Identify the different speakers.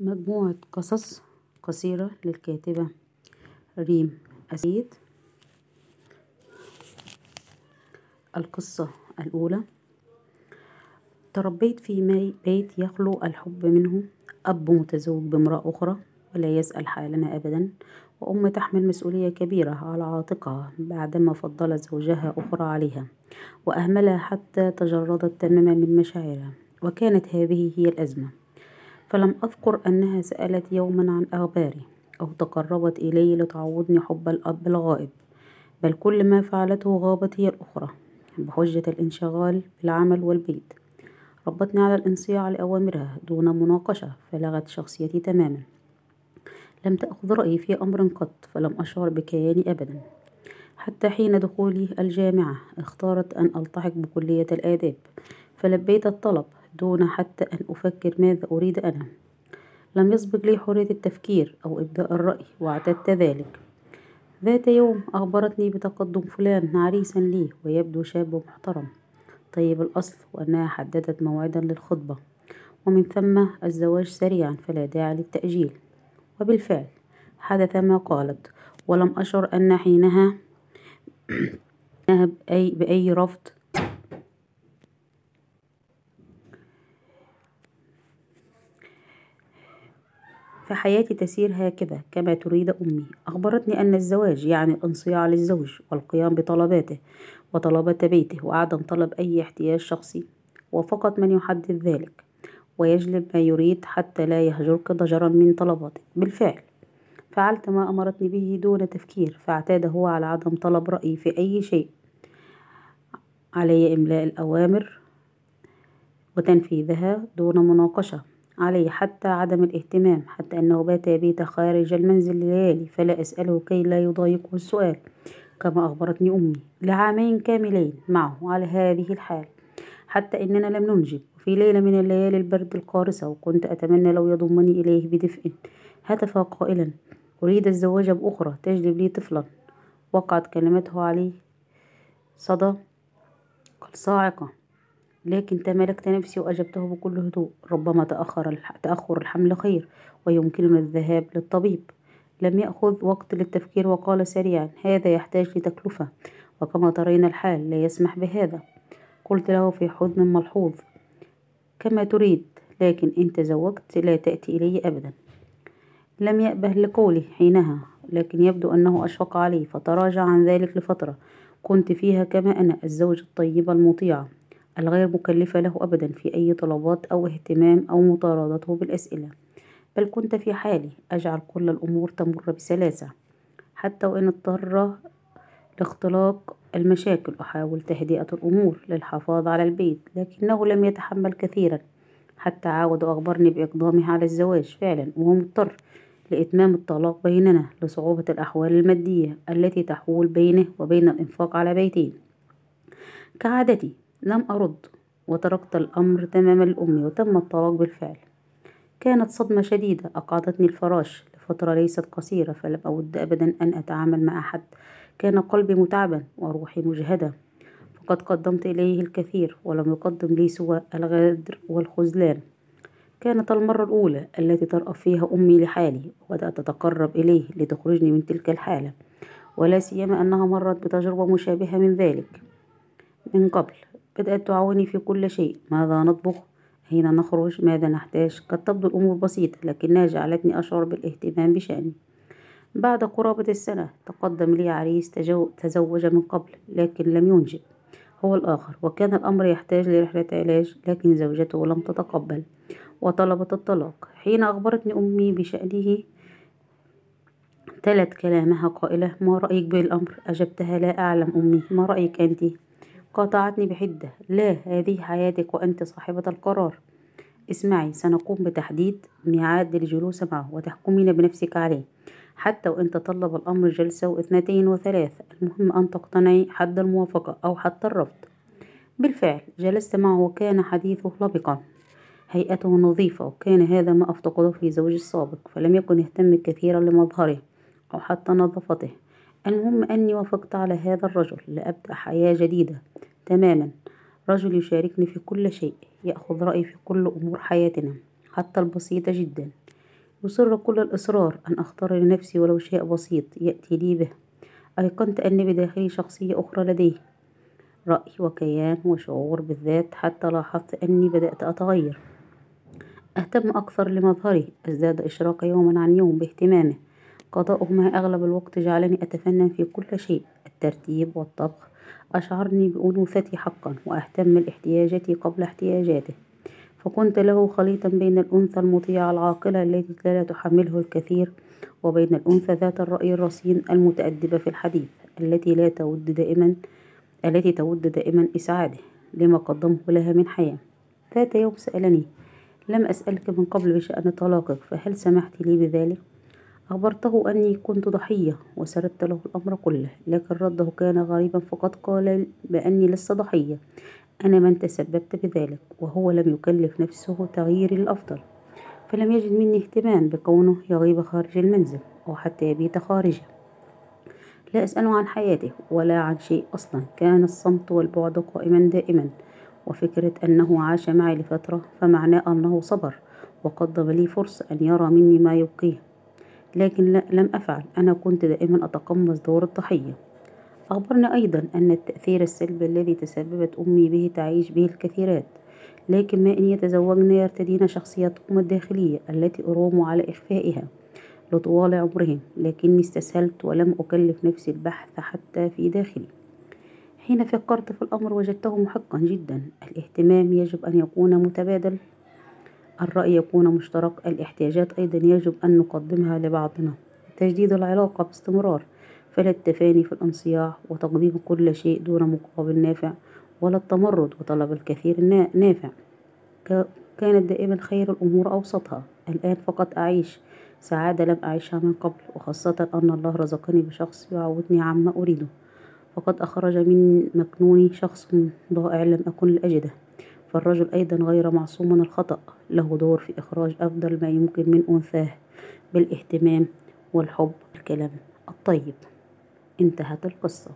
Speaker 1: مجموعة قصص قصيرة للكاتبة ريم أسيد. القصة الأولى. تربيت في بيت يخلو الحب منه. أب متزوج بامرأة أخرى ولا يسأل حالنا أبدا. وأم تحمل مسؤولية كبيرة على عاتقها بعدما فضلت زوجها أخرى عليها. وأهملها حتى تجردت تماما من مشاعرها. وكانت هذه هي الأزمة. فلم أذكر أنها سألت يوما عن أخباري أو تقربت إلي لتعوضني حب الأب الغائب بل كل ما فعلته غابت هي الأخرى بحجة الانشغال بالعمل والبيت. ربتني على الانصياع لأوامرها دون مناقشة فلغت شخصيتي تماما. لم تأخذ رأيي في أمر قط فلم أشعر بكياني أبدا. حتى حين دخولي الجامعة اختارت أن ألتحق بكلية الآداب فلبيت الطلب دون حتى أن أفكر ماذا أريد أنا. لم يسبق لي حرية التفكير أو إبداء الرأي واعتدت ذلك. ذات يوم أخبرتني بتقدم فلان عريسا لي ويبدو شاب محترم. طيب الأصل وأنها حددت موعدا للخطبة ومن ثم الزواج سريعا فلا داعي للتأجيل. وبالفعل حدث ما قالت ولم أشعر أن حينها بأي, بأي رفض فحياتي تسير هكذا كما تريد أمي. أخبرتني أن الزواج يعني الانصياع للزوج والقيام بطلباته وطلبات بيته وعدم طلب أي احتياج شخصي وفقط من يحدد ذلك ويجلب ما يريد حتى لا يهجرك ضجرا من طلباتك بالفعل فعلت ما أمرتني به دون تفكير فاعتاد هو على عدم طلب رأيي في أي شيء. علي إملاء الأوامر وتنفيذها دون مناقشة. علي حتى عدم الاهتمام حتى أنه بات يبيت خارج المنزل ليالي فلا أسأله كي لا يضايقه السؤال. كما أخبرتني أمي لعامين كاملين معه على هذه الحال. حتى إننا لم ننجب وفي ليلة من الليالي البرد القارصة وكنت أتمنى لو يضمني إليه بدفء. هتف قائلا أريد الزواج بأخرى تجلب لي طفلا. وقعت كلمته عليه. صدى. كالصاعقة لكن تمالكت نفسي وأجبته بكل هدوء. ربما تأخر تأخر الحمل خير ويمكننا الذهاب للطبيب. لم يأخذ وقت للتفكير وقال سريعا هذا يحتاج لتكلفة وكما ترين الحال لا يسمح بهذا. قلت له في حزن ملحوظ كما تريد لكن إن تزوجت لا تأتي إلي أبدا. لم يأبه لقولي حينها لكن يبدو أنه أشفق علي فتراجع عن ذلك لفترة. كنت فيها كما أنا الزوجة الطيبة المطيعة الغير مكلفة له أبدا في أي طلبات أو اهتمام أو مطاردته بالأسئلة. بل كنت في حالي أجعل كل الأمور تمر بسلاسة حتى وإن اضطر لاختلاق المشاكل أحاول تهدئة الأمور للحفاظ على البيت لكنه لم يتحمل كثيرا حتى عاود أخبرني بإقدامه على الزواج فعلا وهو مضطر لإتمام الطلاق بيننا لصعوبة الأحوال المادية التي تحول بينه وبين الإنفاق على بيتين. كعادتي لم أرد وتركت الأمر تماما لأمي وتم الطلاق بالفعل. كانت صدمة شديدة أقعدتني الفراش لفترة ليست قصيرة فلم أود أبدا أن أتعامل مع أحد. كان قلبي متعبا وروحي مجهدة. فقد قدمت إليه الكثير ولم يقدم لي سوى الغدر والخذلان. كانت المرة الأولى التي ترأف فيها أمي لحالي وبدأت تتقرب إليه لتخرجني من تلك الحالة. ولا سيما أنها مرت بتجربة مشابهة من ذلك. من قبل بدأت تعاوني في كل شيء. ماذا نطبخ؟ أين نخرج؟ ماذا نحتاج؟ قد تبدو الأمور بسيطة لكنها جعلتني أشعر بالاهتمام بشأني. بعد قرابة السنة تقدم لي عريس تزوج من قبل لكن لم ينجب. هو الآخر وكان الأمر يحتاج لرحلة علاج لكن زوجته لم تتقبل وطلبت الطلاق. حين أخبرتني أمي بشأنه تلت كلامها قائلة ما رأيك بالأمر؟ أجبتها لا أعلم أمي ما رأيك أنت؟ قاطعتني بحدة. لا هذه حياتك وأنت صاحبة القرار. اسمعي سنقوم بتحديد ميعاد للجلوس معه وتحكمين بنفسك عليه. حتى وإن تطلب الأمر جلسة واثنتين وثلاث المهم أن تقتنعي حد الموافقة أو حتى الرفض. بالفعل جلست معه وكان حديثه لبقا. هيئته نظيفة وكان هذا ما أفتقده في زوجي السابق فلم يكن يهتم كثيرا لمظهره أو حتى نظافته. المهم أني وافقت على هذا الرجل لأبدأ حياة جديدة. تماما. رجل يشاركني في كل شيء يأخذ رأيي في كل أمور حياتنا حتى البسيطة جدا. يصر كل الإصرار أن أختار لنفسي ولو شيء بسيط يأتي لي به. أيقنت أن بداخلي شخصية أخرى لديه. رأي وكيان وشعور بالذات حتى لاحظت أني بدأت أتغير. أهتم أكثر لمظهري أزداد إشراقا يوما عن يوم باهتمامه. قضاؤه معي أغلب الوقت جعلني أتفنن في كل شيء الترتيب والطبخ. أشعرني بأنوثتي حقا وأهتم لاحتياجاتي قبل احتياجاته. فكنت له خليطا بين الأنثى المطيعة العاقلة التي لا تحمله الكثير وبين الأنثى ذات الرأي الرصين المتأدبة في الحديث التي لا تود دائما التي تود دائما إسعاده لما قدمه لها من حياة. ذات يوم سألني لم أسألك من قبل بشأن طلاقك فهل سمحت لي بذلك؟ أخبرته أني كنت ضحية وسردت له الأمر كله لكن رده كان غريبا فقد قال بأني لست ضحية. أنا من تسببت بذلك وهو لم يكلف نفسه تغييري للأفضل فلم يجد مني اهتمام بكونه يغيب خارج المنزل أو حتى يبيت خارجه. لا أسأله عن حياته ولا عن شيء أصلا. كان الصمت والبعد قائما دائما وفكرة أنه عاش معي لفترة فمعناه أنه صبر. وقدم لي فرصة أن يرى مني ما يبقيه. لكن لم أفعل. أنا كنت دائما أتقمص دور الضحية. أخبرني أيضا أن التأثير السلبي الذي تسببت أمي به تعيش به الكثيرات لكن ما إن يتزوجن يرتدين شخصيتهم الداخلية التي أروم على إخفائها لطوال عمرهم لكني استسهلت ولم أكلف نفسي البحث حتى في داخلي. حين فكرت في الأمر وجدته محقا جدا. الاهتمام يجب أن يكون متبادل الرأي يكون مشترك الاحتياجات أيضا يجب أن نقدمها لبعضنا. تجديد العلاقة باستمرار فلا التفاني في الانصياع وتقديم كل شيء دون مقابل نافع ولا التمرد وطلب الكثير نافع. كانت دائما خير الأمور أوسطها. الآن فقط أعيش سعادة لم أعيشها من قبل وخاصة أن الله رزقني بشخص يعودني عما أريده. فقد أخرج من مكنوني شخص ضائع لم أكن لأجده. فالرجل أيضا غير معصوم من الخطأ. له دور في إخراج أفضل ما يمكن من أنثاه بالاهتمام والحب. الكلام الطيب. انتهت القصة.